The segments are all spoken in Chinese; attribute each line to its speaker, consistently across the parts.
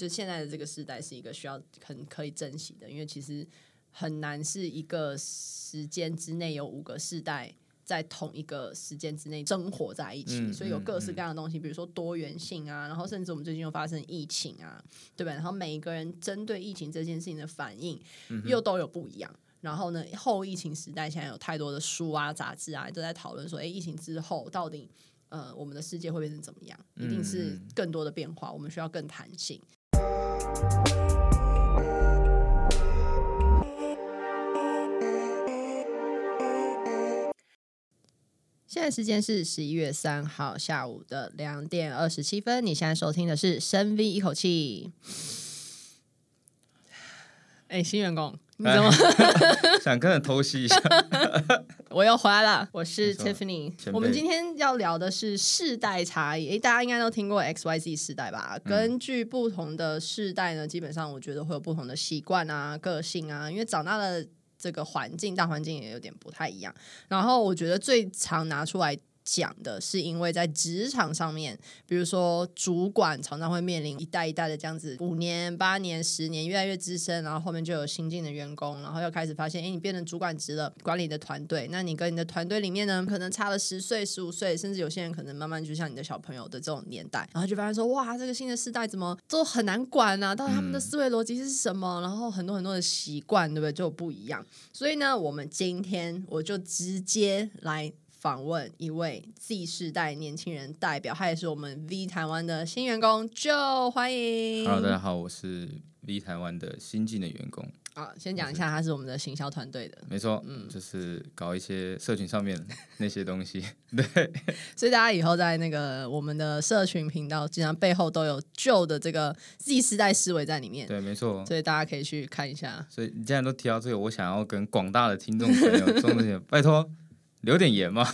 Speaker 1: 就现在的这个时代是一个需要很可以珍惜的，因为其实很难是一个时间之内有五个世代在同一个时间之内生活在一起，嗯、所以有各式各样的东西，嗯、比如说多元性啊，然后甚至我们最近又发生疫情啊，对吧？然后每一个人针对疫情这件事情的反应又都有不一样。然后呢，后疫情时代现在有太多的书啊、杂志啊都在讨论说，哎，疫情之后到底呃我们的世界会变成怎么样？一定是更多的变化，我们需要更弹性。现在时间是十一月三号下午的两点二十七分。你现在收听的是深 V 一口气。哎，新员工，你怎么、
Speaker 2: 哎、想跟着偷袭一下？
Speaker 1: 我又回来了，我是 Tiffany。我们今天要聊的是世代差异。哎，大家应该都听过 X Y Z 世代吧？嗯、根据不同的世代呢，基本上我觉得会有不同的习惯啊、个性啊，因为长大的。这个环境大环境也有点不太一样，然后我觉得最常拿出来。讲的是因为在职场上面，比如说主管常常会面临一代一代的这样子，五年、八年、十年越来越资深，然后后面就有新进的员工，然后又开始发现，哎，你变成主管职了，管理的团队，那你跟你的团队里面呢，可能差了十岁、十五岁，甚至有些人可能慢慢就像你的小朋友的这种年代，然后就发现说，哇，这个新的世代怎么都很难管啊？到底他们的思维逻辑是什么？然后很多很多的习惯，对不对？就不一样。所以呢，我们今天我就直接来。访问一位 Z 世代年轻人代表，他也是我们 V 台湾的新员工，Joe，欢迎。
Speaker 2: Hello，大家好，我是 V 台湾的新进的员工。
Speaker 1: 啊，先讲一下，他是我们的行销团队的。
Speaker 2: 没错，嗯，就是搞一些社群上面那些东西。对，
Speaker 1: 所以大家以后在那个我们的社群频道，经常背后都有 Joe 的这个 Z 世代思维在里面。
Speaker 2: 对，没错。
Speaker 1: 所以大家可以去看一下。
Speaker 2: 所以你既然都提到这个，我想要跟广大的听众朋友说一些，拜托。留点言嘛，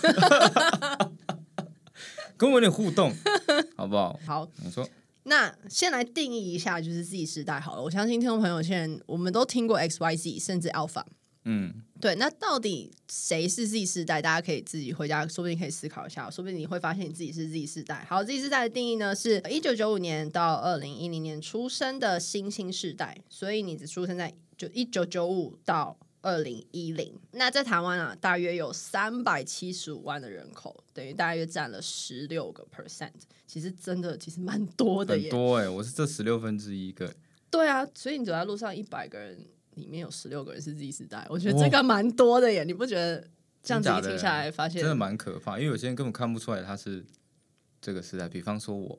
Speaker 2: 跟我有点互动，好不好？
Speaker 1: 好，
Speaker 2: 你说。
Speaker 1: 那先来定义一下，就是 Z 世代好了。我相信听众朋友现在我们都听过 X、Y、Z，甚至 Alpha。嗯，对。那到底谁是 Z 世代？大家可以自己回家，说不定可以思考一下。说不定你会发现你自己是 Z 世代。好，Z 世代的定义呢，是一九九五年到二零一零年出生的新兴世代。所以你只出生在就一九九五到。二零一零，那在台湾啊，大约有三百七十五万的人口，等于大约占了十六个 percent。其实真的其实蛮多的耶，
Speaker 2: 很多哎、欸，我是这十六分之一个。
Speaker 1: 对啊，所以你走在路上，一百个人里面有十六个人是 Z 时代，我觉得这个蛮多的耶。你不觉得这样子一听下来，发现
Speaker 2: 真的蛮可怕？因为有些人根本看不出来他是这个时代。比方说我，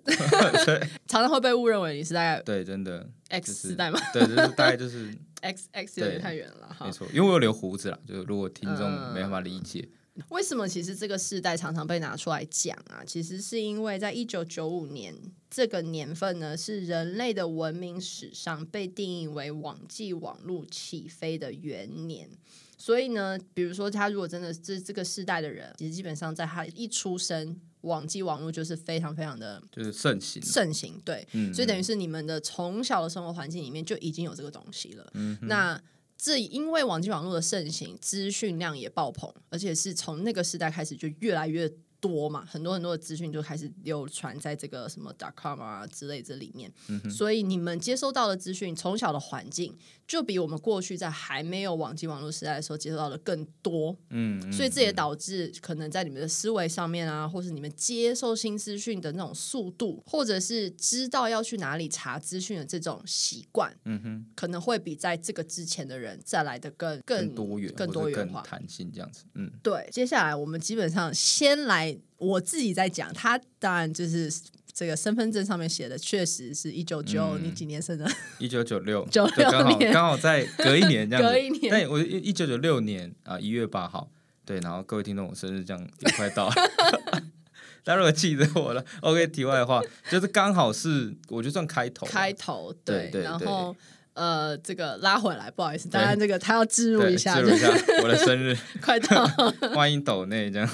Speaker 1: 常常会被误认为你是在
Speaker 2: 对，真的
Speaker 1: X 时代吗？
Speaker 2: 对，就是大概就是。
Speaker 1: X X 有点太远了哈，
Speaker 2: 没错，因为我有留胡子啦，就如果听众没办法理解，
Speaker 1: 嗯，为什么其实这个世代常常被拿出来讲啊？其实是因为在一九九五年这个年份呢，是人类的文明史上被定义为网际网络起飞的元年。所以呢，比如说他如果真的是这个世代的人，其实基本上在他一出生。网际网络就是非常非常的，
Speaker 2: 就是盛行，
Speaker 1: 盛行对，所以等于是你们的从小的生活环境里面就已经有这个东西了。嗯，那这因为网际网络的盛行，资讯量也爆棚，而且是从那个时代开始就越来越。多嘛，很多很多的资讯就开始流传在这个什么 .com 啊之类这里面，所以你们接收到的资讯，从小的环境就比我们过去在还没有网际网络时代的时候接收到的更多，嗯，嗯，所以这也导致可能在你们的思维上面啊，或是你们接受新资讯的那种速度，或者是知道要去哪里查资讯的这种习惯，嗯哼，可能会比在这个之前的人再来的更更
Speaker 2: 多元、
Speaker 1: 更多元化、
Speaker 2: 弹性这样子，嗯，
Speaker 1: 对。接下来我们基本上先来。我自己在讲，他当然就是这个身份证上面写的，确实是一九九，你几年生的？
Speaker 2: 一九九六，
Speaker 1: 九六年，
Speaker 2: 刚好在隔一年这样子。
Speaker 1: 隔一年，
Speaker 2: 但我一九九六年啊一月八号，对，然后各位听众，我生日这样也快到。了，大家如果记得我了，OK。题外话，就是刚好是，我就算开头，
Speaker 1: 开头，对，对，然后。呃，这个拉回来，不好意思，当然这个他要植入一下，
Speaker 2: 置入一下我的生日。
Speaker 1: 快到，
Speaker 2: 欢迎抖内这样，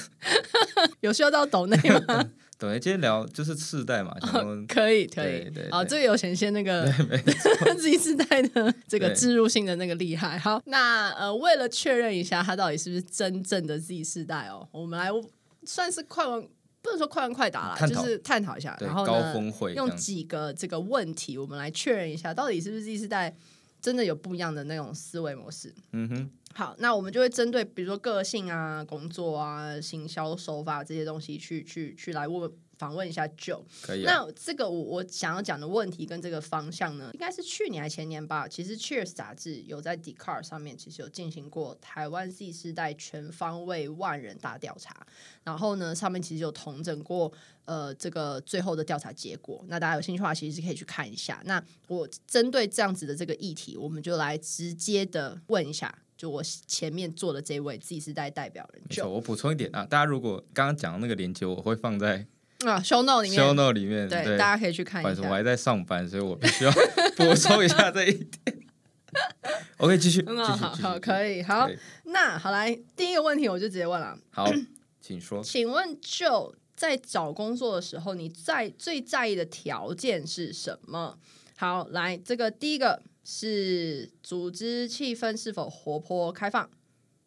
Speaker 1: 有需要到抖内吗？
Speaker 2: 抖内今天聊就是世代嘛，
Speaker 1: 可以可以，好，这个有显现那个 Z 世代的 这个植入性的那个厉害。好，那呃，为了确认一下他到底是不是真正的 Z 世代哦，我们来算是快问不能说快问快答啦，就是探讨一下，然后
Speaker 2: 高峰会
Speaker 1: 用几个这个问题，我们来确认一下，到底是不是 Z 世代真的有不一样的那种思维模式。
Speaker 2: 嗯哼。
Speaker 1: 好，那我们就会针对比如说个性啊、工作啊、行销手法这些东西去去去来问访问一下 Joe。
Speaker 2: 可以、啊。
Speaker 1: 那这个我我想要讲的问题跟这个方向呢，应该是去年还前年吧。其实 Cheers 杂志有在 Dcard 上面其实有进行过台湾 Z 世代全方位万人大调查，然后呢上面其实有统整过呃这个最后的调查结果。那大家有兴趣的话，其实是可以去看一下。那我针对这样子的这个议题，我们就来直接的问一下。就我前面坐的这位自己是代代表人，
Speaker 2: 没错，我补充一点啊，大家如果刚刚讲的那个链接，我会放在
Speaker 1: 啊 show note 里面
Speaker 2: ，show note 里面，
Speaker 1: 对，
Speaker 2: 对
Speaker 1: 大家可以去看一下。
Speaker 2: 我还在上班，所以我必须要 补充一下这一点。OK，继续，
Speaker 1: 嗯，好好，可以，好，那好来，第一个问题我就直接问了，
Speaker 2: 好，请说，
Speaker 1: 请问就在找工作的时候，你在最在意的条件是什么？好，来，这个第一个。是组织气氛是否活泼开放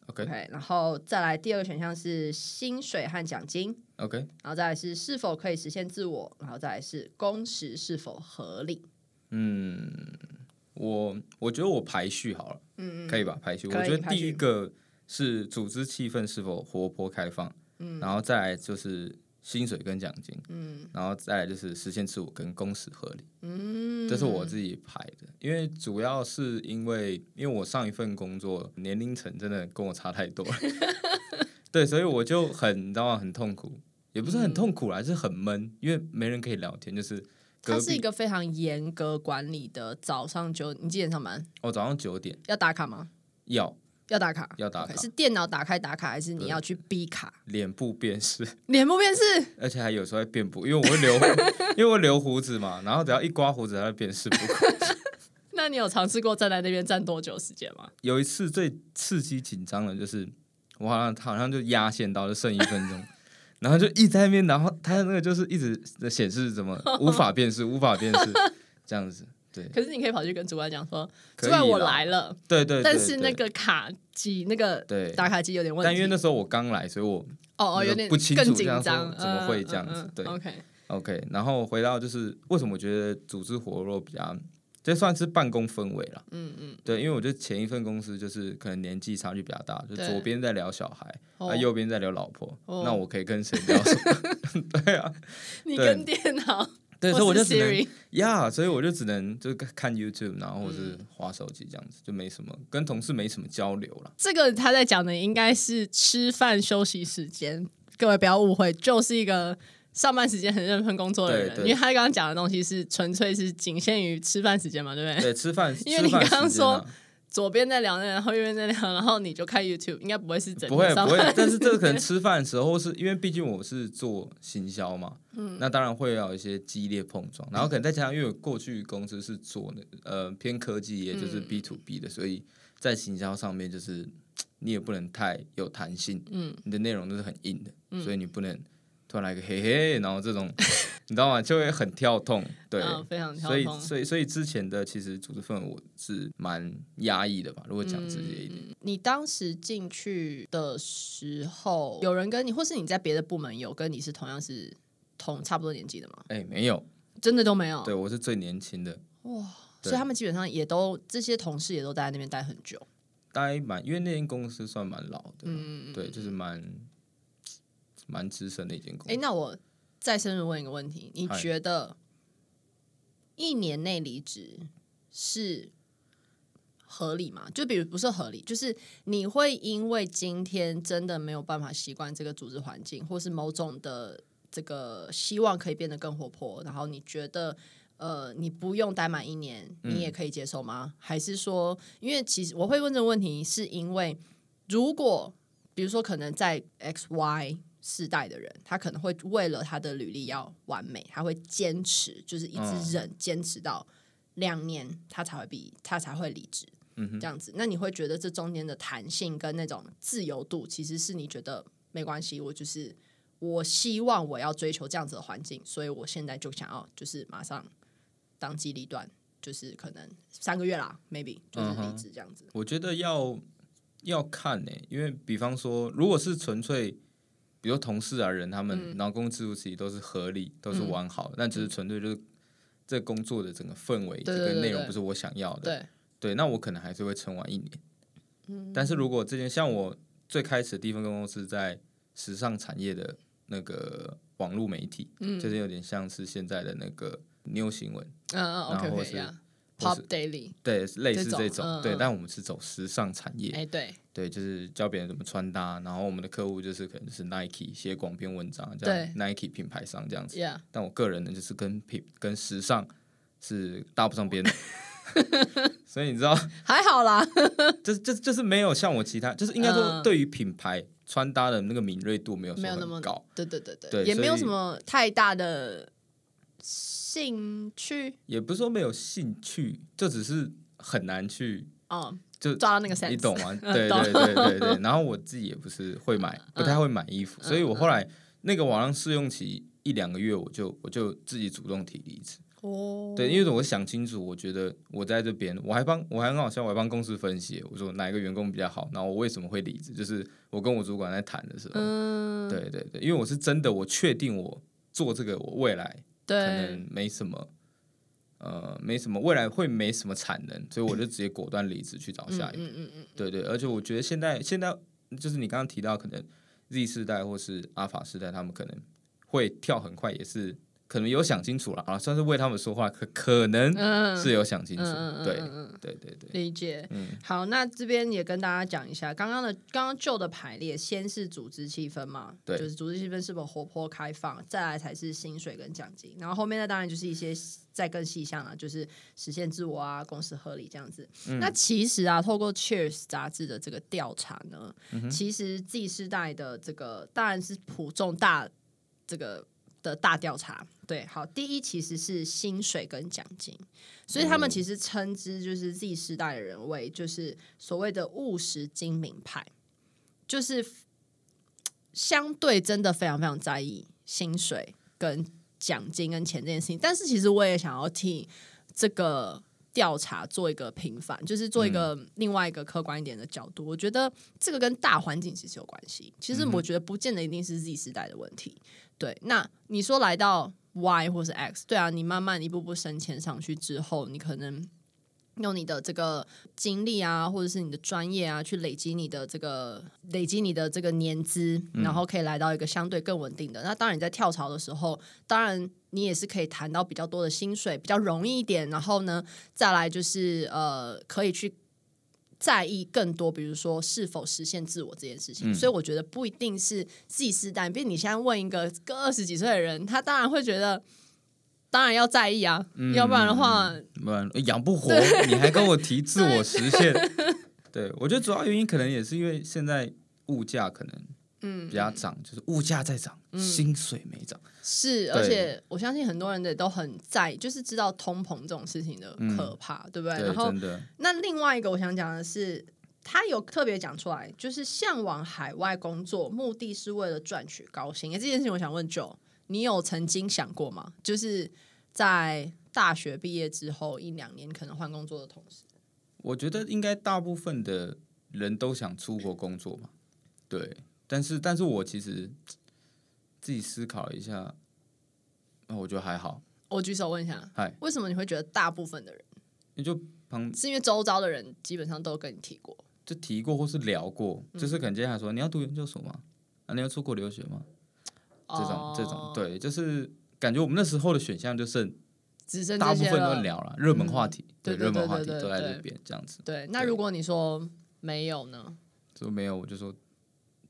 Speaker 2: ？OK，, okay
Speaker 1: 然后再来第二个选项是薪水和奖金
Speaker 2: ，OK，
Speaker 1: 然后再来是是否可以实现自我，然后再来是工时是否合理。
Speaker 2: 嗯，我我觉得我排序好了，嗯嗯，可以吧？排序，我觉得第一个是组织气氛是否活泼开放，嗯，然后再来就是。薪水跟奖金，嗯，然后再来就是实现自我跟工时合理，嗯，这是我自己排的，因为主要是因为因为我上一份工作年龄层真的跟我差太多了，对，所以我就很你知道吗？很痛苦，也不是很痛苦啦，嗯，是很闷，因为没人可以聊天，就是
Speaker 1: 它是一个非常严格管理的早上九，你几点上班？
Speaker 2: 哦，早上九点
Speaker 1: 要打卡吗？
Speaker 2: 要。
Speaker 1: 要打卡，
Speaker 2: 要打卡
Speaker 1: 是电脑打开打卡，还是你要去逼卡？
Speaker 2: 脸部辨识，
Speaker 1: 脸部辨识，
Speaker 2: 而且还有时候会变不，因为我会留，因为我留胡子嘛，然后只要一刮胡子，它会辨识不。
Speaker 1: 那你有尝试过站在那边站多久时间吗？
Speaker 2: 有一次最刺激紧张的，就是我好像好像就压线到就剩一分钟，然后就一直在那边，然后他那个就是一直显示怎么无法辨识，无法辨识这样子。对
Speaker 1: 可是你可以跑去跟主管讲说，主管我来了。
Speaker 2: 对对，
Speaker 1: 但是那个卡机那个打卡机有点问题。
Speaker 2: 但因为那时候我刚来，所以我
Speaker 1: 哦哦有点
Speaker 2: 不清楚
Speaker 1: 更紧张，
Speaker 2: 怎么会这样子？嗯嗯嗯、对，OK OK。然后回到就是为什么我觉得组织活络比较，这算是办公氛围了。嗯嗯，对，因为我觉得前一份公司就是可能年纪差距比较大，就左边在聊小孩，对啊右边在聊老婆，哦、那我可以跟谁聊什么？对啊，
Speaker 1: 你跟电脑。
Speaker 2: 对，所以我就只能呀，所以我就只能就看 YouTube，然后或是滑手机这样子，就没什么跟同事没什么交流了。
Speaker 1: 这个他在讲的应该是吃饭休息时间，各位不要误会，就是一个上班时间很认真工作的人，因为他刚刚讲的东西是纯粹是仅限于吃饭时间嘛，对不对？
Speaker 2: 对，吃饭，
Speaker 1: 因为你刚刚说。左边在聊那，然后右边在聊，然后你就看 YouTube，应该不会是整。
Speaker 2: 不会不会，但是这个可能吃饭的时候，是因为毕竟我是做行销嘛，嗯，那当然会有一些激烈碰撞，然后可能再加上因为我过去公司是做那呃偏科技业，就是 B to B 的，嗯，所以在行销上面就是 你也不能太有弹性，嗯，你的内容都是很硬的，嗯，所以你不能。突然来个嘿嘿，然后这种你知道吗？就会很跳痛，对，
Speaker 1: 嗯、非常跳
Speaker 2: 痛。所以，所以，所以之前的其实组织氛围我是蛮压抑的吧。如果讲直接一点，
Speaker 1: 嗯、你当时进去的时候，有人跟你，或是你在别的部门有跟你是同样是同差不多年纪的吗？
Speaker 2: 哎、欸，没有，
Speaker 1: 真的都没有。
Speaker 2: 对，我是最年轻的。
Speaker 1: 哇，所以他们基本上也都这些同事也都待在那边待很久，
Speaker 2: 待蛮，因为那间公司算蛮老的，嗯，对，就是蛮。蛮资深的一间公司。
Speaker 1: 哎，那我再深入问一个问题：你觉得一年内离职是合理吗？就比如不是合理，就是你会因为今天真的没有办法习惯这个组织环境，或是某种的这个希望可以变得更活泼，然后你觉得呃，你不用待满一年，你也可以接受吗？嗯、还是说，因为其实我会问这个问题，是因为如果比如说可能在 X Y。世代的人，他可能会为了他的履历要完美，他会坚持，就是一直忍，坚持到两年，他才会比他才会离职，嗯哼，这样子。那你会觉得这中间的弹性跟那种自由度，其实是你觉得没关系？我就是我希望我要追求这样子的环境，所以我现在就想要就是马上当机立断，就是可能三个月啦，maybe 就是离职这样子。
Speaker 2: 我觉得要要看呢、欸，因为比方说，如果是纯粹。比如同事啊人他们劳工制度其实都是合理，都是完好的，但只是纯粹就是这工作的整个氛围这个内容不是我想要的，对。对，那我可能还是会撑完一年。嗯，但是如果这件像我最开始的第一份工作是在时尚产业的那个网络媒体，嗯，就是有点像是现在的那个 New 新闻，嗯嗯，OK OK。
Speaker 1: Pop Daily，
Speaker 2: 对，类似这种，嗯、对，嗯、但我们是走时尚产业，
Speaker 1: 哎、欸，对，
Speaker 2: 对，就是教别人怎么穿搭，然后我们的客户就是可能是 Nike 写广篇文章，这样 Nike 品牌商这样子，对但我个人呢，就是跟品跟时尚是搭不上边的，所以你知道，
Speaker 1: 还好啦，
Speaker 2: 就就就是没有像我其他，就是应该说对于品牌穿搭的那个敏锐度没有没有那么高，
Speaker 1: 对对对对，对也没有什么太大的。兴趣
Speaker 2: 也不是说没有兴趣，就只是很难去
Speaker 1: 哦，
Speaker 2: 就
Speaker 1: 抓到那个 sense，
Speaker 2: 你懂吗？对对对对对。然后我自己也不是会买，不太会买衣服，所以我后来那个网上试用期一两个月，我就我就自己主动提离职。哦，对，因为我想清楚，我觉得我在这边，我还帮我还很好笑，我还帮公司分析，我说哪一个员工比较好，然后我为什么会离职，就是我跟我主管在谈的时候，嗯，对对对，因为我是真的，我确定我做这个，我未来。对可能没什么，呃，没什么未来会没什么产能，所以我就直接果断离职去找下一个。嗯嗯嗯、对对，而且我觉得现在现在就是你刚刚提到，可能 Z 世代或是阿法世代，他们可能会跳很快，也是。可能有想清楚了啊，算是为他们说话，可可能是有想清楚，嗯、对，对对对，
Speaker 1: 理解。嗯，好，那这边也跟大家讲一下，刚刚的刚刚旧的排列，先是组织气氛嘛，对，就是组织气氛是否活泼开放，再来才是薪水跟奖金，然后后面呢，当然就是一些再更细项啊，就是实现自我啊，公司合理这样子。嗯、那其实啊，透过 Cheers 杂志的这个调查呢，嗯、其实 Z 世代的这个当然是普众大这个。的大调查，对，好，第一其实是薪水跟奖金，所以他们其实称之就是 Z 世代的人为就是所谓的务实精明派，就是相对真的非常非常在意薪水跟奖金跟钱这件事情。但是其实我也想要替这个。调查做一个平反，就是做一个另外一个客观一点的角度。嗯、我觉得这个跟大环境其实有关系。其实我觉得不见得一定是 Z 世代的问题。对，那你说来到 Y 或是 X，对啊，你慢慢一步步升迁上去之后，你可能。用你的这个经历啊，或者是你的专业啊，去累积你的这个累积你的这个年资，然后可以来到一个相对更稳定的。嗯、那当然你在跳槽的时候，当然你也是可以谈到比较多的薪水，比较容易一点。然后呢，再来就是呃，可以去在意更多，比如说是否实现自我这件事情。嗯、所以我觉得不一定是 Z 世代，毕竟你现在问一个个二十几岁的人，他当然会觉得。当然要在意啊，嗯、要不然的话，
Speaker 2: 不然养不活。你还跟我提自我实现？对我觉得主要原因可能也是因为现在物价可能嗯比较涨，嗯、就是物价在涨，嗯、薪水没涨。
Speaker 1: 是，而且我相信很多人的都很在意，就是知道通膨这种事情的可怕，嗯、对不对？
Speaker 2: 对
Speaker 1: 然
Speaker 2: 后，
Speaker 1: 那另外一个我想讲的是，他有特别讲出来，就是向往海外工作，目的是为了赚取高薪。哎，这件事情我想问 Joe。你有曾经想过吗？就是在大学毕业之后一两年可能换工作的同时，
Speaker 2: 我觉得应该大部分的人都想出国工作嘛。对，但是但是我其实自己思考一下，那我觉得还好。
Speaker 1: 我举手问一下，嗨，为什么你会觉得大部分的人？
Speaker 2: 你就旁
Speaker 1: 是因为周遭的人基本上都跟你提过，
Speaker 2: 就提过或是聊过，嗯、就是可能接下来说你要读研究所吗？啊，你要出国留学吗？这种这种对，就是感觉我们那时候的选项就剩，
Speaker 1: 只剩
Speaker 2: 大部分都聊了热门话题，对热门话题都在这边这样子。
Speaker 1: 对，那如果你说没有呢？
Speaker 2: 说没有，我就说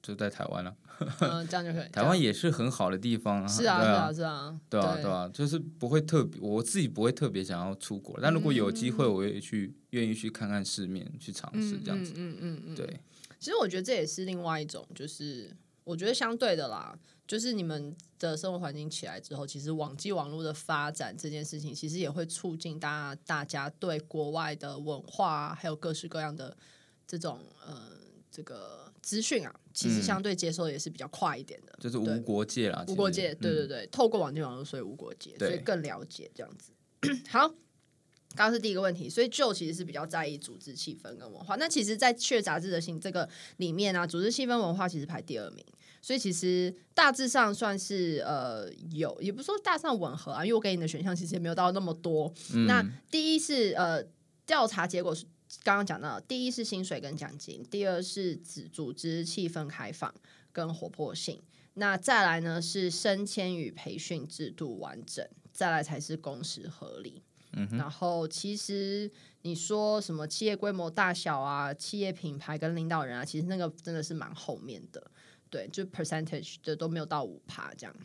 Speaker 2: 就在台湾了。
Speaker 1: 嗯，这样就可以。
Speaker 2: 台湾也是很好的地方啊。
Speaker 1: 是啊，是啊，是啊。
Speaker 2: 对啊，对啊，就是不会特别，我自己不会特别想要出国，但如果有机会，我也去愿意去看看世面，去尝试这样子。嗯嗯嗯，对。
Speaker 1: 其实我觉得这也是另外一种，就是我觉得相对的啦。就是你们的生活环境起来之后，其实网际网络的发展这件事情，其实也会促进大家大家对国外的文化啊，还有各式各样的这种呃这个资讯啊，其实相对接受也是比较快一点的。
Speaker 2: 就是无国界啦，
Speaker 1: 无国界，对对对，嗯、透过网际网络，所以无国界，所以更了解这样子。好，刚刚是第一个问题，所以 Joe 其实是比较在意组织气氛跟文化。那其实，在《趣杂志》的信这个里面啊，组织气氛文化其实排第二名。所以其实大致上算是呃有，也不是说大致上吻合啊，因为我给你的选项其实也没有到那么多。嗯、那第一是呃调查结果是刚刚讲到，第一是薪水跟奖金，第二是组组织气氛开放跟活泼性，那再来呢是升迁与培训制度完整，再来才是工时合理。嗯、然后其实你说什么企业规模大小啊，企业品牌跟领导人啊，其实那个真的是蛮后面的。对，就 percentage 的都没有到五趴这样，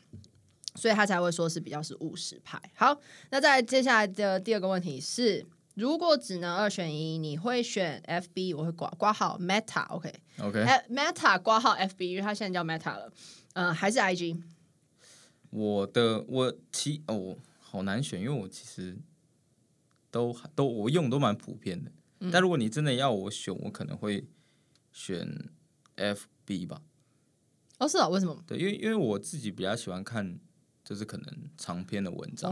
Speaker 1: 所以他才会说是比较是务实派。好，那在接下来的第二个问题是，如果只能二选一，你会选 FB？我会挂挂号 Meta，OK，OK，Meta 挂号 FB，因为它现在叫 Meta 了。嗯、呃，还是 IG？
Speaker 2: 我的我其哦，好难选，因为我其实都都我用都蛮普遍的。嗯、但如果你真的要我选，我可能会选 FB 吧。
Speaker 1: 哦，是啊，为什么？
Speaker 2: 对，因为因为我自己比较喜欢看，就是可能长篇的文章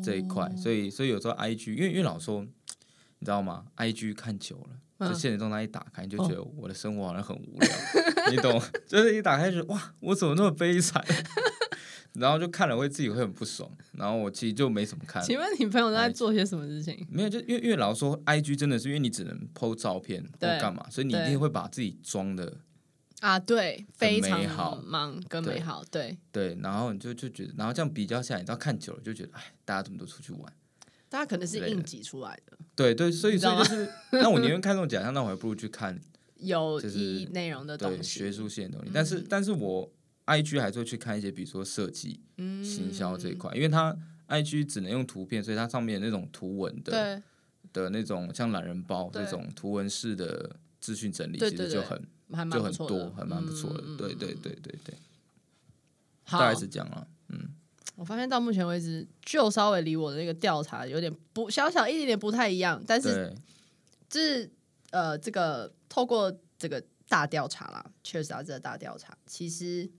Speaker 2: 这一块，哦、所以所以有时候 I G，因为因为老说，你知道吗？I G 看久了，嗯、就现实中那一打开，你就觉得我的生活好像很无聊，哦、你懂？就是一打开就哇，我怎么那么悲惨？然后就看了会自己会很不爽，然后我其实就没什么看。
Speaker 1: 请问你朋友都在做些什么事情？
Speaker 2: 没有，就因为因为老说 I G 真的是因为你只能 po 照片或干嘛，所以你一定会把自己装的。
Speaker 1: 啊，对，非常好忙跟美好，对。
Speaker 2: 对，然后你就就觉得，然后这样比较下来，你知道看久了就觉得，哎，大家怎么都出去玩？
Speaker 1: 大家可能是硬挤出来的，
Speaker 2: 对对，所以所以就是，那我宁愿看这种假象，那我还不如去看
Speaker 1: 有意义内容的东西，
Speaker 2: 学术性的东西。但是，但是我 I G 还是会去看一些，比如说设计、行销这一块，因为它 I G 只能用图片，所以它上面那种图文的的那种像懒人包这种图文式的资讯整理，其实就很。就很多，还蛮不错的，嗯、对对对对对，好。大概是这样了，嗯，
Speaker 1: 我发现到目前为止，就稍微离我的那个调查有点不小小一点点不太一样，但是对。就是呃，这个透过这个大调查啦，确实啊，这个大调查其实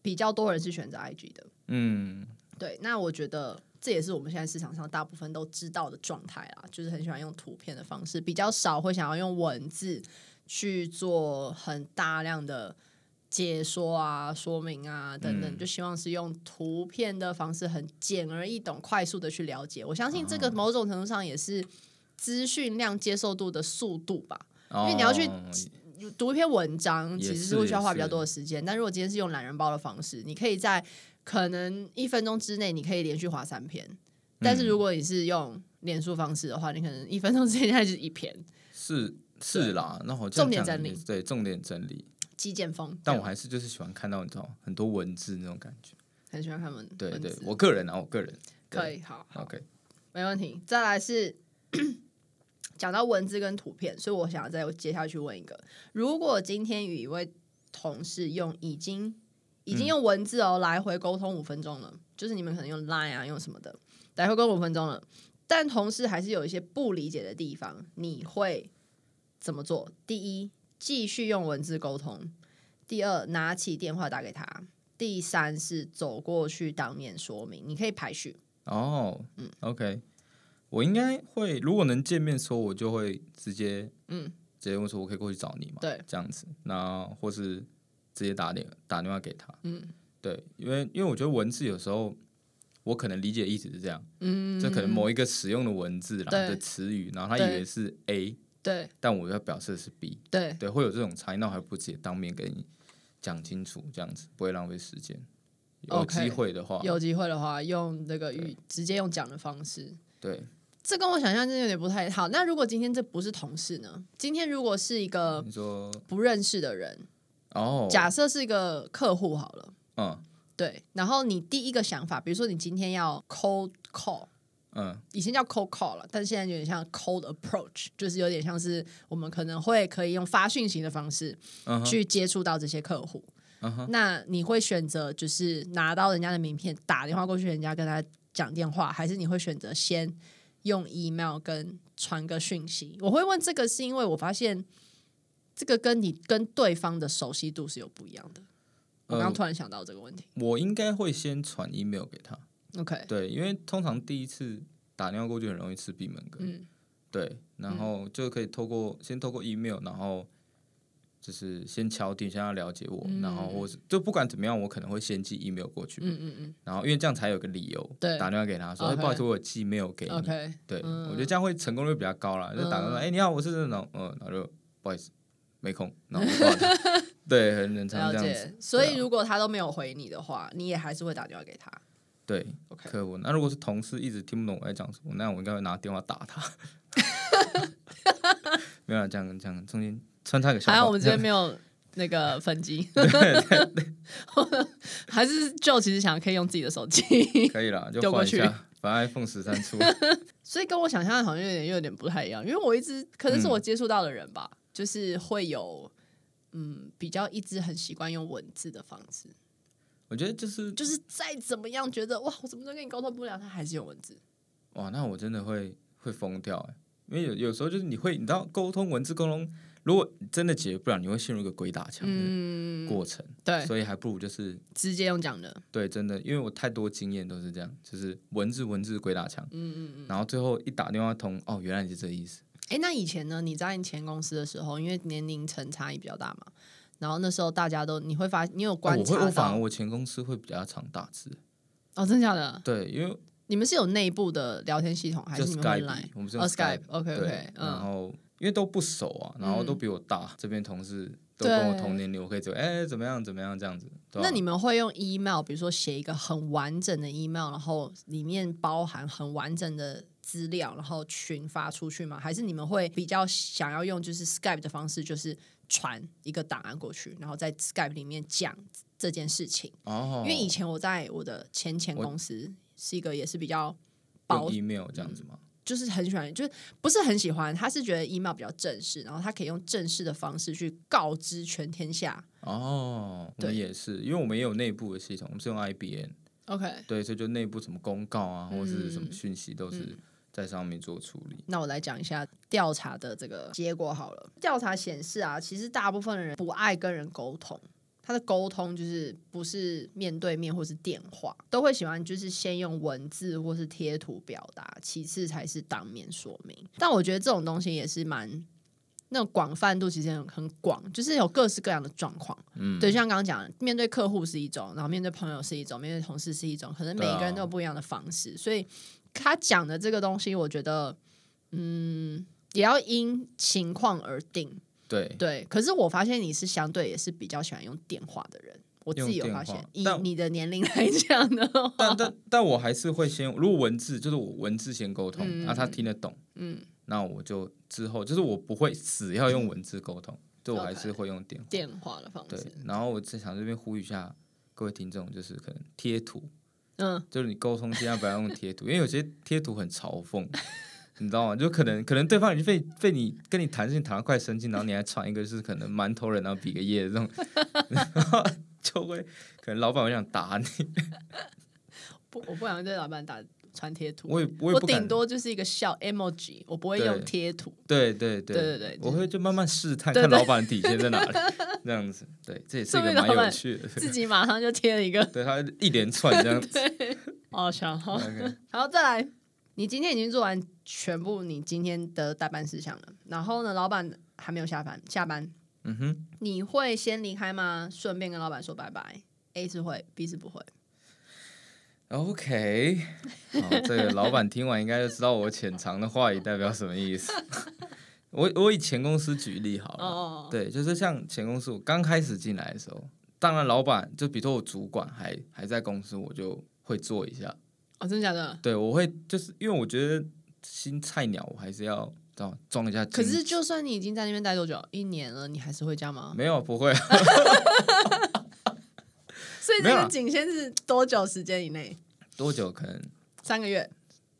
Speaker 1: 比较多人是选择 IG 的，嗯，对，那我觉得这也是我们现在市场上大部分都知道的状态啦，就是很喜欢用图片的方式，比较少会想要用文字。去做很大量的解说啊、说明啊等等，嗯、就希望是用图片的方式，很简而易懂、快速的去了解。我相信这个某种程度上也是资讯量接受度的速度吧。哦、因为你要去读一篇文章，其实是会需要花比较多的时间。但如果今天是用懒人包的方式，你可以在可能一分钟之内，你可以连续划三篇。嗯、但是如果你是用脸书方式的话，你可能一分钟之内就是一篇。
Speaker 2: 是。是啦，那好，
Speaker 1: 重点整理，
Speaker 2: 对，重点整理，
Speaker 1: 极简风。
Speaker 2: 但我还是就是喜欢看到你知道很多文字那种感觉，
Speaker 1: 很喜欢看文字。
Speaker 2: 对对，我个人啊，我个人
Speaker 1: 可以，好
Speaker 2: ，OK，
Speaker 1: 没问题。再来是讲到文字跟图片，所以我想要再接下去问一个：如果今天与一位同事用已经已经用文字哦来回沟通五分钟了，嗯、就是你们可能用 Line 啊，用什么的来回沟通五分钟了，但同事还是有一些不理解的地方，你会？怎么做？第一，继续用文字沟通；第二，拿起电话打给他；第三是走过去当面说明。你可以排序
Speaker 2: 哦。嗯，OK，我应该会，如果能见面说，我就会直接嗯，直接问说，我可以过去找你吗？
Speaker 1: 对，
Speaker 2: 这样子，那或是直接打电打电话给他。
Speaker 1: 嗯，
Speaker 2: 对，因为因为我觉得文字有时候我可能理解的意思是这样，嗯，这可能某一个使用的文字啦对的词语，然后他以为是 A。
Speaker 1: 对，
Speaker 2: 但我要表示的是 B，
Speaker 1: 对
Speaker 2: 对，会有这种差异，那我还不直接当面给你讲清楚，这样子不会浪费时间。有机会的话，
Speaker 1: 有机会的话，用那个语直接用讲的方式。
Speaker 2: 对，
Speaker 1: 这跟我想象真的有点不太好。那如果今天这不是同事呢？今天如果是一个不认识的人，
Speaker 2: 哦，
Speaker 1: 假设是一个客户好了，
Speaker 2: 嗯，
Speaker 1: 对，然后你第一个想法，比如说你今天要 cold call。
Speaker 2: 嗯，
Speaker 1: 以前叫 cold call 了，但现在有点像 cold approach，就是有点像是我们可能会可以用发讯息的方式去接触到这些客户。Uh huh. 那你会选择就是拿到人家的名片，打电话过去，人家跟他讲电话，还是你会选择先用 email 跟传个讯息？我会问这个，是因为我发现这个跟你跟对方的熟悉度是有不一样的。我刚刚突然想到这个问题，
Speaker 2: 呃、我应该会先传 email 给他。
Speaker 1: OK，
Speaker 2: 对，因为通常第一次打电话过去很容易吃闭门羹，
Speaker 1: 嗯，
Speaker 2: 对，然后就可以透过、嗯、先透过 email，然后就是先敲定，先要了解我，嗯、然后或是就不管怎么样，我可能会先寄 email 过去。嗯嗯嗯。然后因为这样才有个理由，
Speaker 1: 对，
Speaker 2: 打电话给他说，不好意思，我寄 email 给你。
Speaker 1: Okay.
Speaker 2: 对，
Speaker 1: 嗯、
Speaker 2: 我觉得这样会成功率比较高啦。就打个说，哎、你好，我是这种，嗯，然后就不好意思，没空，然后挂掉。对，很正常这样子。
Speaker 1: 所以如果他都没有回你的话，你也还是会打电话给他。
Speaker 2: 对.客户。那如果是同事一直听不懂我在讲什么，那我应该会拿电话打他。没有这样这样，中间穿插个小。
Speaker 1: 还好我们这边没有那个分机。还是 Joe 其实想可以用自己的手机。
Speaker 2: 可以了，就换一下，把 iPhone 十三出。
Speaker 1: 所以跟我想象的好像有点又有点不太一样，因为我一直可能是我接触到的人吧，嗯、就是会有嗯比较一直很习惯用文字的方式。
Speaker 2: 我觉得就是
Speaker 1: 就是再怎么样觉得哇，我怎么都跟你沟通不了，他还是用文字。
Speaker 2: 哇，那我真的会会疯掉哎。因为有有时候就是你会，你知道沟通文字沟通，如果真的解决不了，你会陷入一个鬼打墙的过程。嗯、对，所以还不如就是
Speaker 1: 直接用讲的。
Speaker 2: 对，真的，因为我太多经验都是这样，就是文字文字鬼打墙。嗯嗯嗯。然后最后一打电话通，哦，原来你是这个意思。
Speaker 1: 哎，那以前呢？你在你前公司的时候，因为年龄层差异比较大嘛，然后那时候大家都你会发，你有观察到？
Speaker 2: 哦、我，我反而我前公司会比较常打字。
Speaker 1: 哦，真的假的？
Speaker 2: 对，因为。
Speaker 1: 你们是有内部的聊天系统，还是你们会来？
Speaker 2: 我们是用
Speaker 1: Skype，OK OK。
Speaker 2: 然后因为都不熟啊，然后都比我大，这边同事都跟我同年龄，我可以走，哎，怎么样怎么样这样子。
Speaker 1: 那你们会用 email，比如说写一个很完整的 email，然后里面包含很完整的资料，然后群发出去吗？还是你们会比较想要用就是 Skype 的方式，就是传一个档案过去，然后在 Skype 里面讲这件事情？哦，因为以前我在我的前前公司。是一个也是比较
Speaker 2: 薄 email 这样子吗？
Speaker 1: 就是很喜欢，就是不是很喜欢。他是觉得 email 比较正式，然后他可以用正式的方式去告知全天下。
Speaker 2: 哦，我们也是，因为我们也有内部的系统，我们是用 IBM。OK，对，所以就内部什么公告啊，或者是什么讯息都是在上面做处理。
Speaker 1: 那我来讲一下调查的这个结果好了。调查显示啊，其实大部分的人不爱跟人沟通。他的沟通就是不是面对面或是电话，都会喜欢就是先用文字或是贴图表达，其次才是当面说明。但我觉得这种东西也是蛮那种广泛度，其实很很广，就是有各式各样的状况。嗯，对，像刚刚讲的，面对客户是一种，然后面对朋友是一种，面对同事是一种，可能每一个人都有不一样的方式。啊、所以他讲的这个东西，我觉得嗯，也要因情况而定。
Speaker 2: 对。
Speaker 1: 对，可是我发现你是相对也是比较喜欢用电话的人，我自己有发现，以你的年龄来讲的话，
Speaker 2: 但但但我还是会先，如果文字就是我文字先沟通，那、嗯。啊、他听得懂，嗯，那我就之后就是我不会死要用文字沟通，就、嗯、我还是会用电话。
Speaker 1: 电话的方式。
Speaker 2: 对，然后我在想这边呼吁一下各位听众，就是可能贴图，嗯，就是你沟通尽量不要用贴图，因为有些贴图很嘲讽。你知道吗？就可能可能对方已经被被你跟你谈事情谈到快生气，然后你还传一个就是可能馒头人，然后比个耶这种，然后就会可能老板会想打你。
Speaker 1: 不，我不想对老板打传贴图。
Speaker 2: 我也我
Speaker 1: 顶多就是一个笑 emoji，我不会用贴图。
Speaker 2: 对对对对对，我会就慢慢试探看老板底线在哪里，这样子。对，这也是一个蛮有趣的。
Speaker 1: 自己马上就贴了一个，
Speaker 2: 对他一连串这样子。
Speaker 1: 好笑哈。好，再来。你今天已经做完全部你今天的代办事项了，然后呢，老板还没有下班，下班，嗯哼，你会先离开吗？顺便跟老板说拜拜。A 是会，B 是不会。
Speaker 2: OK，好，这个老板听完应该就知道我潜藏的话语代表什么意思。我我以前公司举例好了，oh. 对，就是像前公司我刚开始进来的时候，当然老板就比如说我主管还还在公司，我就会做一下。
Speaker 1: 哦，真的假的？
Speaker 2: 对，我会就是因为我觉得新菜鸟，我还是要装一下。
Speaker 1: 可是，就算你已经在那边待多久，一年了，你还是会这样吗？
Speaker 2: 没有，不会。
Speaker 1: 所以这个仅限是多久时间以内？
Speaker 2: 多久？可能
Speaker 1: 三个月。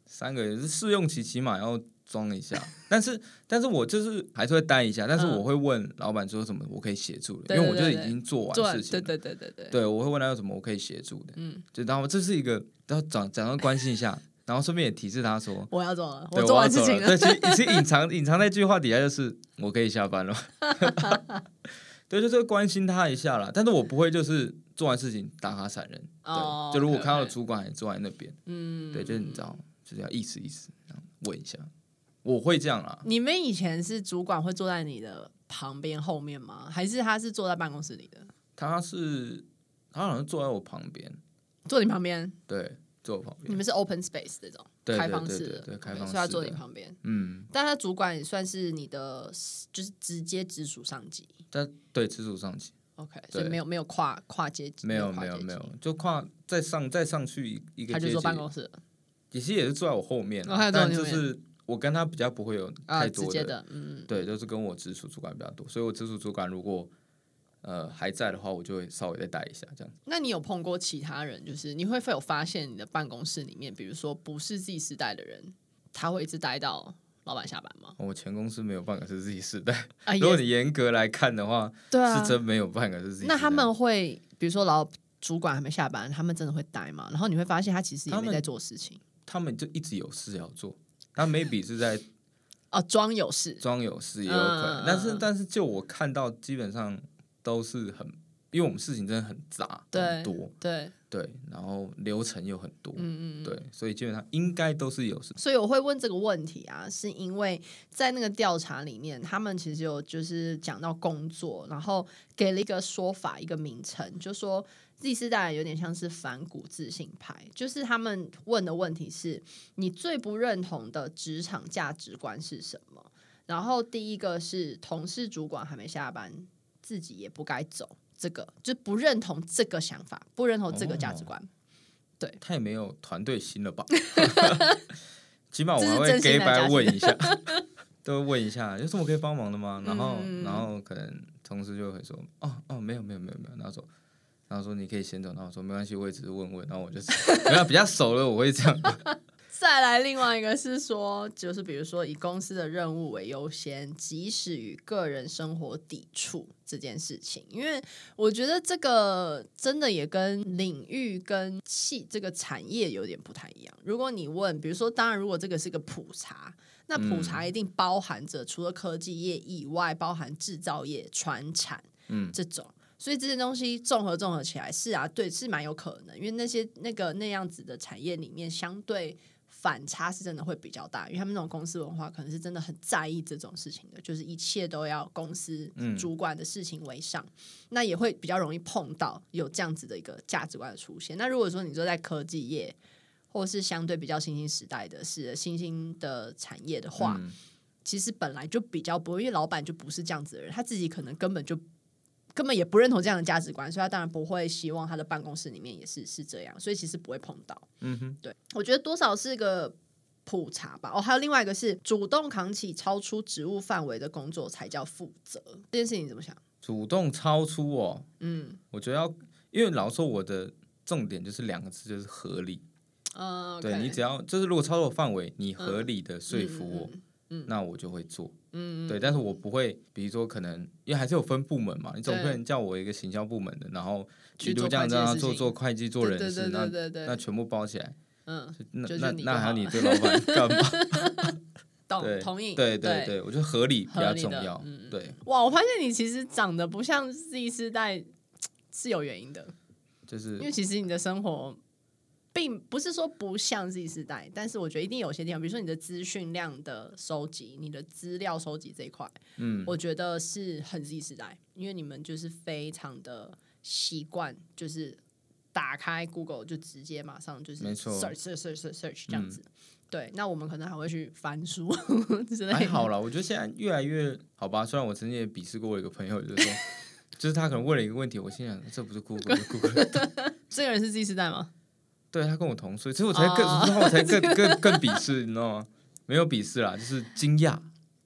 Speaker 2: 三个月是试用期，起码要。装一下，但是但是我就是还是会待一下，但是我会问老板说什么我可以协助的，因为我就已经做完事情了。
Speaker 1: 对对对对对，
Speaker 2: 对我会问他有什么我可以协助的。嗯，就然后这是一个要讲讲要关心一下，然后顺便也提示他说
Speaker 1: 我要走了，我做完事情了。
Speaker 2: 对，其实其实隐藏隐藏在这句话底下就是我可以下班了。对，就是关心他一下啦，但是我不会就是做完事情打卡闪人。哦，就如果看到主管还坐在那边，嗯，对，就是你知道，就是要意思意思，然后问一下。我会这样啊。
Speaker 1: 你们以前是主管会坐在你的旁边后面吗？还是他是坐在办公室里的？
Speaker 2: 他是他好像坐在我旁边，
Speaker 1: 坐你旁边，
Speaker 2: 对，坐我旁边。
Speaker 1: 你们是 open space 这种开放式的，
Speaker 2: 对，开放式，
Speaker 1: 所以他坐你旁边。
Speaker 2: 嗯，
Speaker 1: 但他主管也算是你的，就是直接直属上级。
Speaker 2: 但对，直属上级。
Speaker 1: OK，所以没有没有跨跨阶级，
Speaker 2: 没有没有没有，就跨再上再上去一个阶级。他就
Speaker 1: 坐办公室，
Speaker 2: 其实也是坐在我后面，但就是我跟他比较不会有太多的，嗯，对，就是跟我直属主管比较多，所以我直属主管如果。呃，还在的话，我就会稍微再带一下这样。
Speaker 1: 那你有碰过其他人，就是你会否有发现你的办公室里面，比如说不是 Z 时代的人，他会一直待到老板下班吗？
Speaker 2: 我前公司没有半个是 Z 世代，啊、如果你严格来看的话，
Speaker 1: 对啊，
Speaker 2: 是真没有半个是 Z 世代。
Speaker 1: 那他们会，比如说老主管还没下班，他们真的会待吗？然后你会发现他其实也没在做事情，
Speaker 2: 他们，就一直有事要做，他 maybe 是在
Speaker 1: 哦装有事，
Speaker 2: 装有事也有可能，嗯、但是但是就我看到基本上。都是很，因为我们事情真的很杂，对很多，
Speaker 1: 对
Speaker 2: 对，然后流程又很多，
Speaker 1: 嗯嗯，
Speaker 2: 对，所以基本上应该都是有事。
Speaker 1: 所以我会问这个问题啊，是因为在那个调查里面，他们其实有就是讲到工作，然后给了一个说法，一个名称，就说 Z 世代有点像是反骨自信派，就是他们问的问题是你最不认同的职场价值观是什么？然后第一个是同事主管还没下班。自己也不该走这个，就不认同这个想法，不认同这个价值观。哦、对，
Speaker 2: 他也没有团队心了吧？起码我还会给白问一下，都问一下，有什么可以帮忙的吗？然后，嗯、然后可能同事就会说：“哦哦，没有没有没有没有。”然后说，然后说你可以先走。然后说没关系，我也只是问问。然后我就 没有比较熟了，我会这样。
Speaker 1: 再来，另外一个是说，就是比如说以公司的任务为优先，即使与个人生活抵触这件事情，因为我觉得这个真的也跟领域跟系这个产业有点不太一样。如果你问，比如说，当然如果这个是个普查，那普查一定包含着除了科技业以外，包含制造业、传产，嗯，这种，所以这些东西综合综合起来，是啊，对，是蛮有可能，因为那些那个那样子的产业里面相对。反差是真的会比较大，因为他们那种公司文化可能是真的很在意这种事情的，就是一切都要公司主管的事情为上，嗯、那也会比较容易碰到有这样子的一个价值观的出现。那如果说你说在科技业，或是相对比较新兴时代的是新兴的产业的话，嗯、其实本来就比较不会，因为老板就不是这样子的人，他自己可能根本就。根本也不认同这样的价值观，所以他当然不会希望他的办公室里面也是是这样，所以其实不会碰到。
Speaker 2: 嗯哼，
Speaker 1: 对，我觉得多少是个普查吧。哦，还有另外一个是主动扛起超出职务范围的工作才叫负责，这件事情你怎么想？
Speaker 2: 主动超出哦，
Speaker 1: 嗯，
Speaker 2: 我觉得要，因为老说我的重点就是两个字，就是合理。
Speaker 1: 嗯，
Speaker 2: 对，你只要就是如果超出范围，你合理的说服我。嗯嗯嗯嗯、那我就会做，
Speaker 1: 嗯，
Speaker 2: 对，但是我不会，比如说可能因为还是有分部门嘛，你总不能叫我一个行销部门的，然后去做这样这样做做会计做人事，那那全部包起来，
Speaker 1: 嗯，
Speaker 2: 那那那还要你对老板 干嘛？
Speaker 1: 懂，同意，
Speaker 2: 对对对，我觉得合理比较重要，对。
Speaker 1: 哇，我发现你其实长得不像 Z 世代 是有原因的，
Speaker 2: 就是
Speaker 1: 因为其实你的生活。并不是说不像 Z 世代，但是我觉得一定有些地方，比如说你的资讯量的收集、你的资料收集这一块，
Speaker 2: 嗯，
Speaker 1: 我觉得是很 Z 世代，因为你们就是非常的习惯，就是打开 Google 就直接马上就是 search search search search 这样子。嗯、对，那我们可能还会去翻书 之类的。还
Speaker 2: 好啦，我觉得现在越来越好吧。虽然我曾经也鄙视过我一个朋友，就是说，就是他可能问了一个问题，我心想这不是 Google，是 Google。
Speaker 1: 这个人是 Z 时代吗？
Speaker 2: 对，他跟我同岁，所以我才更，然后、oh. 我才更 更更鄙视，你知道吗？没有鄙视啦，就是惊讶。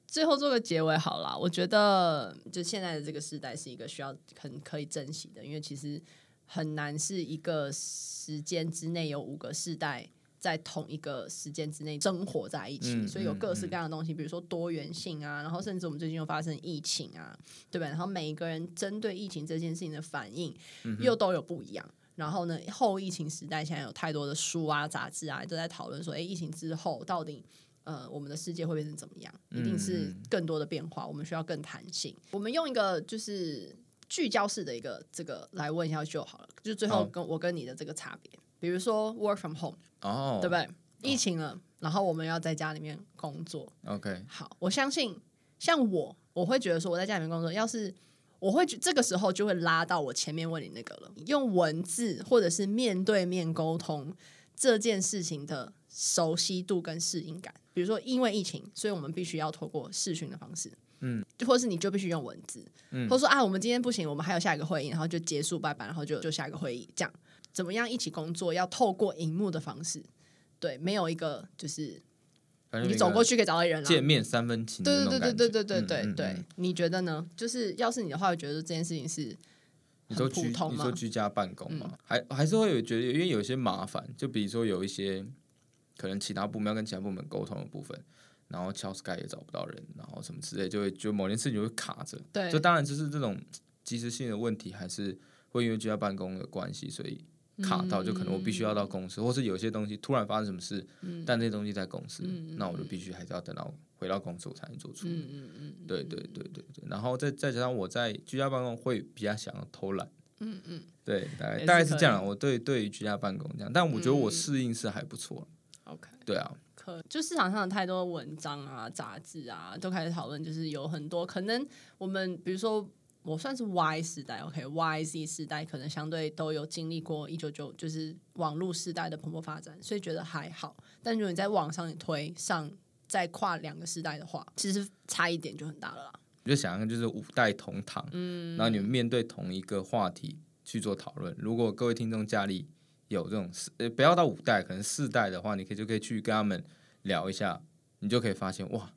Speaker 1: 最后做个结尾好了，我觉得就现在的这个时代是一个需要很可以珍惜的，因为其实很难是一个时间之内有五个世代在同一个时间之内生活在一起，嗯、所以有各式各样的东西，嗯、比如说多元性啊，然后甚至我们最近又发生疫情啊，对吧？然后每一个人针对疫情这件事情的反应又都有不一样。然后呢，后疫情时代，现在有太多的书啊、杂志啊，都在讨论说，哎，疫情之后到底，呃，我们的世界会变成怎么样？一定是更多的变化，我们需要更弹性。我们用一个就是聚焦式的一个这个来问一下就好了，就最后跟我跟你的这个差别，比如说 work from home，
Speaker 2: 哦，
Speaker 1: 对不对？疫情了，然后我们要在家里面工作。
Speaker 2: OK，
Speaker 1: 好，我相信像我，我会觉得说我在家里面工作，要是我会这个时候就会拉到我前面问你那个了，用文字或者是面对面沟通这件事情的熟悉度跟适应感。比如说因为疫情，所以我们必须要透过视讯的方式。嗯，或者是你就必须用文字，嗯，或者说啊，我们今天不行，我们还有下一个会议，然后就结束拜拜，然后就就下一个会议，这样怎么样一起工作？要透过荧幕的方式，对，没有一个就是你走过去可以找到人了，
Speaker 2: 见面三分情，
Speaker 1: 对对对对对对对对对，你觉得呢？就是要是你的话，我觉得这件事情是？
Speaker 2: 你说居家办公嘛？还还是会有觉得，因为有些麻烦，就比如说有一些可能其他部门要跟其他部门沟通的部分。然后敲 Skype 也找不到人，然后什么之类，就会就某件事情就会卡着。对，就当然就是这种即时性的问题，还是会因为居家办公的关系，所以卡到，就可能我必须要到公司，嗯、或是有些东西突然发生什么事，嗯、但这些东西在公司，嗯、那我就必须还是要等到回到公司我才能做出。嗯嗯嗯，对对对对对。然后再再加上我在居家办公会比较想要偷懒。嗯嗯，对，大概大概是这样。我对对于居家办公这样，但我觉得我适应是还不错。OK，对啊。
Speaker 1: 就市场上的太多文章啊、杂志啊，都开始讨论，就是有很多可能，我们比如说我算是 Y 时代，OK，Y Z 时代可能相对都有经历过一九九，就是网络时代的蓬勃发展，所以觉得还好。但如果你在网上你推上再跨两个时代的话，其实差一点就很大了啦。
Speaker 2: 我就想象就是五代同堂，嗯，然后你们面对同一个话题去做讨论。如果各位听众家里有这种四，呃，不要到五代，可能四代的话，你可以就可以去跟他们。聊一下，你就可以发现哇，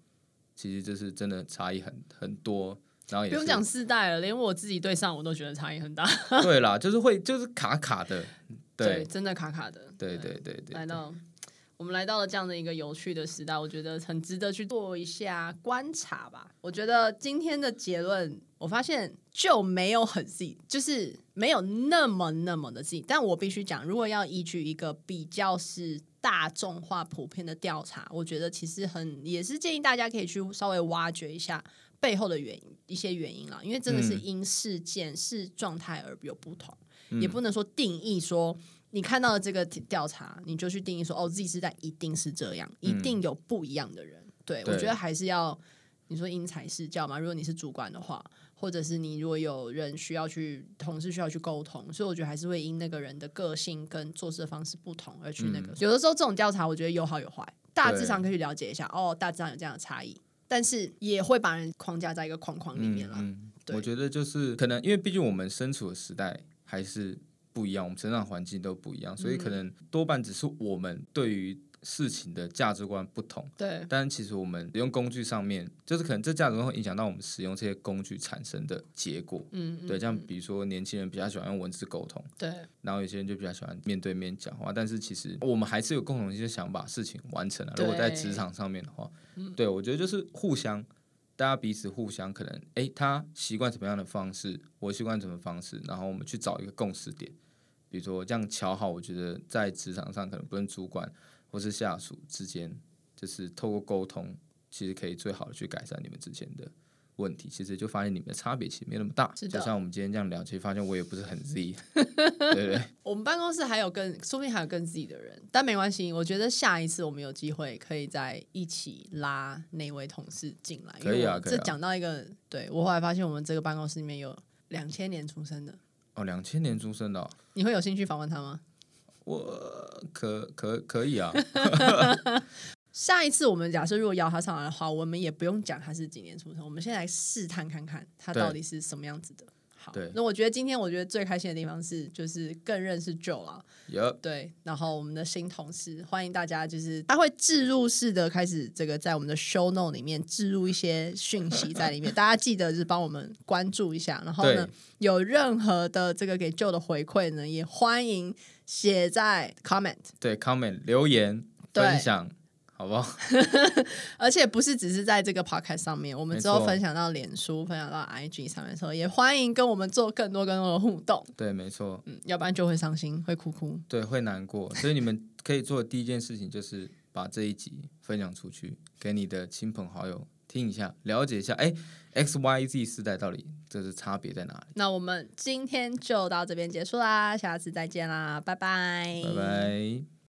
Speaker 2: 其实这是真的差异很很多。然后也不
Speaker 1: 用讲世代了，连我自己对上我都觉得差异很大。
Speaker 2: 对啦，就是会就是卡卡的，对，
Speaker 1: 对真的卡卡的。
Speaker 2: 对对对对，对，
Speaker 1: 来到我们来到了这样的一个有趣的时代，我觉得很值得去做一下观察吧。我觉得今天的结论，我发现就没有很细，就是没有那么那么的细。但我必须讲，如果要依据一个比较是。大众化、普遍的调查，我觉得其实很也是建议大家可以去稍微挖掘一下背后的原因，一些原因啦。因为真的是因事件、事状态而有不同，嗯、也不能说定义说你看到的这个调查，你就去定义说哦，Z 世代一定是这样，一定有不一样的人。嗯、对，我觉得还是要你说因材施教嘛。如果你是主管的话。或者是你如果有人需要去，同事需要去沟通，所以我觉得还是会因那个人的个性跟做事的方式不同而去那个。嗯、有的时候这种调查，我觉得有好有坏，大致上可以去了解一下。哦，大致上有这样的差异，但是也会把人框架在一个框框里面了。嗯嗯、我觉
Speaker 2: 得就是可能因为毕竟我们身处的时代还是不一样，我们成长环境都不一样，所以可能多半只是我们对于。事情的价值观不同，
Speaker 1: 对，
Speaker 2: 但其实我们使用工具上面，就是可能这价值观会影响到我们使用这些工具产生的结果，嗯，对，像比如说年轻人比较喜欢用文字沟通，
Speaker 1: 对，
Speaker 2: 然后有些人就比较喜欢面对面讲话，但是其实我们还是有共同一些想把事情完成了。对如果在职场上面的话，嗯、对，我觉得就是互相，大家彼此互相可能，哎，他习惯什么样的方式，我习惯什么方式，然后我们去找一个共识点，比如说这样巧好，我觉得在职场上可能不论主管。或是下属之间，就是透过沟通，其实可以最好的去改善你们之间的问题。其实就发现你们的差别其实没那么大。就像我们今天这样聊，其实发现我也不是很 Z，对不对？
Speaker 1: 我们办公室还有更，说不定还有更 Z 的人，但没关系。我觉得下一次我们有机会可以再一起拉那位同事进来。
Speaker 2: 可以啊，
Speaker 1: 这讲到一个，对，我后来发现我们这个办公室里面有两千年出生的。
Speaker 2: 哦，两千年出生的哦，
Speaker 1: 你会有兴趣访问他吗？
Speaker 2: 我可可可以啊。
Speaker 1: 下一次我们假设如果邀他上来的话，我们也不用讲他是几年出生，我们先来试探看看他到底是什么样子的。好，对那我觉得今天我觉得最开心的地方是，就是更认识 Joe 了。
Speaker 2: Yep
Speaker 1: 对，然后我们的新同事，欢迎大家，就是他会置入式的开始这个在我们的 Show Note 里面置入一些讯息在里面，大家记得就是帮我们关注一下。然后呢，有任何的这个给 Joe 的回馈呢，也欢迎写在 Comment，
Speaker 2: 对 Comment 留言分享。好不好？
Speaker 1: 而且不是只是在这个 podcast 上面，我们之后分享到脸书、分享到 IG 上面的时候，也欢迎跟我们做更多更多的互动。
Speaker 2: 对，没错，
Speaker 1: 嗯，要不然就会伤心，会哭哭，
Speaker 2: 对，会难过。所以你们可以做的第一件事情就是把这一集分享出去，给你的亲朋好友听一下，了解一下，哎，X Y Z 世代到底这是差别在哪里？
Speaker 1: 那我们今天就到这边结束啦，下次再见啦，拜拜，
Speaker 2: 拜拜。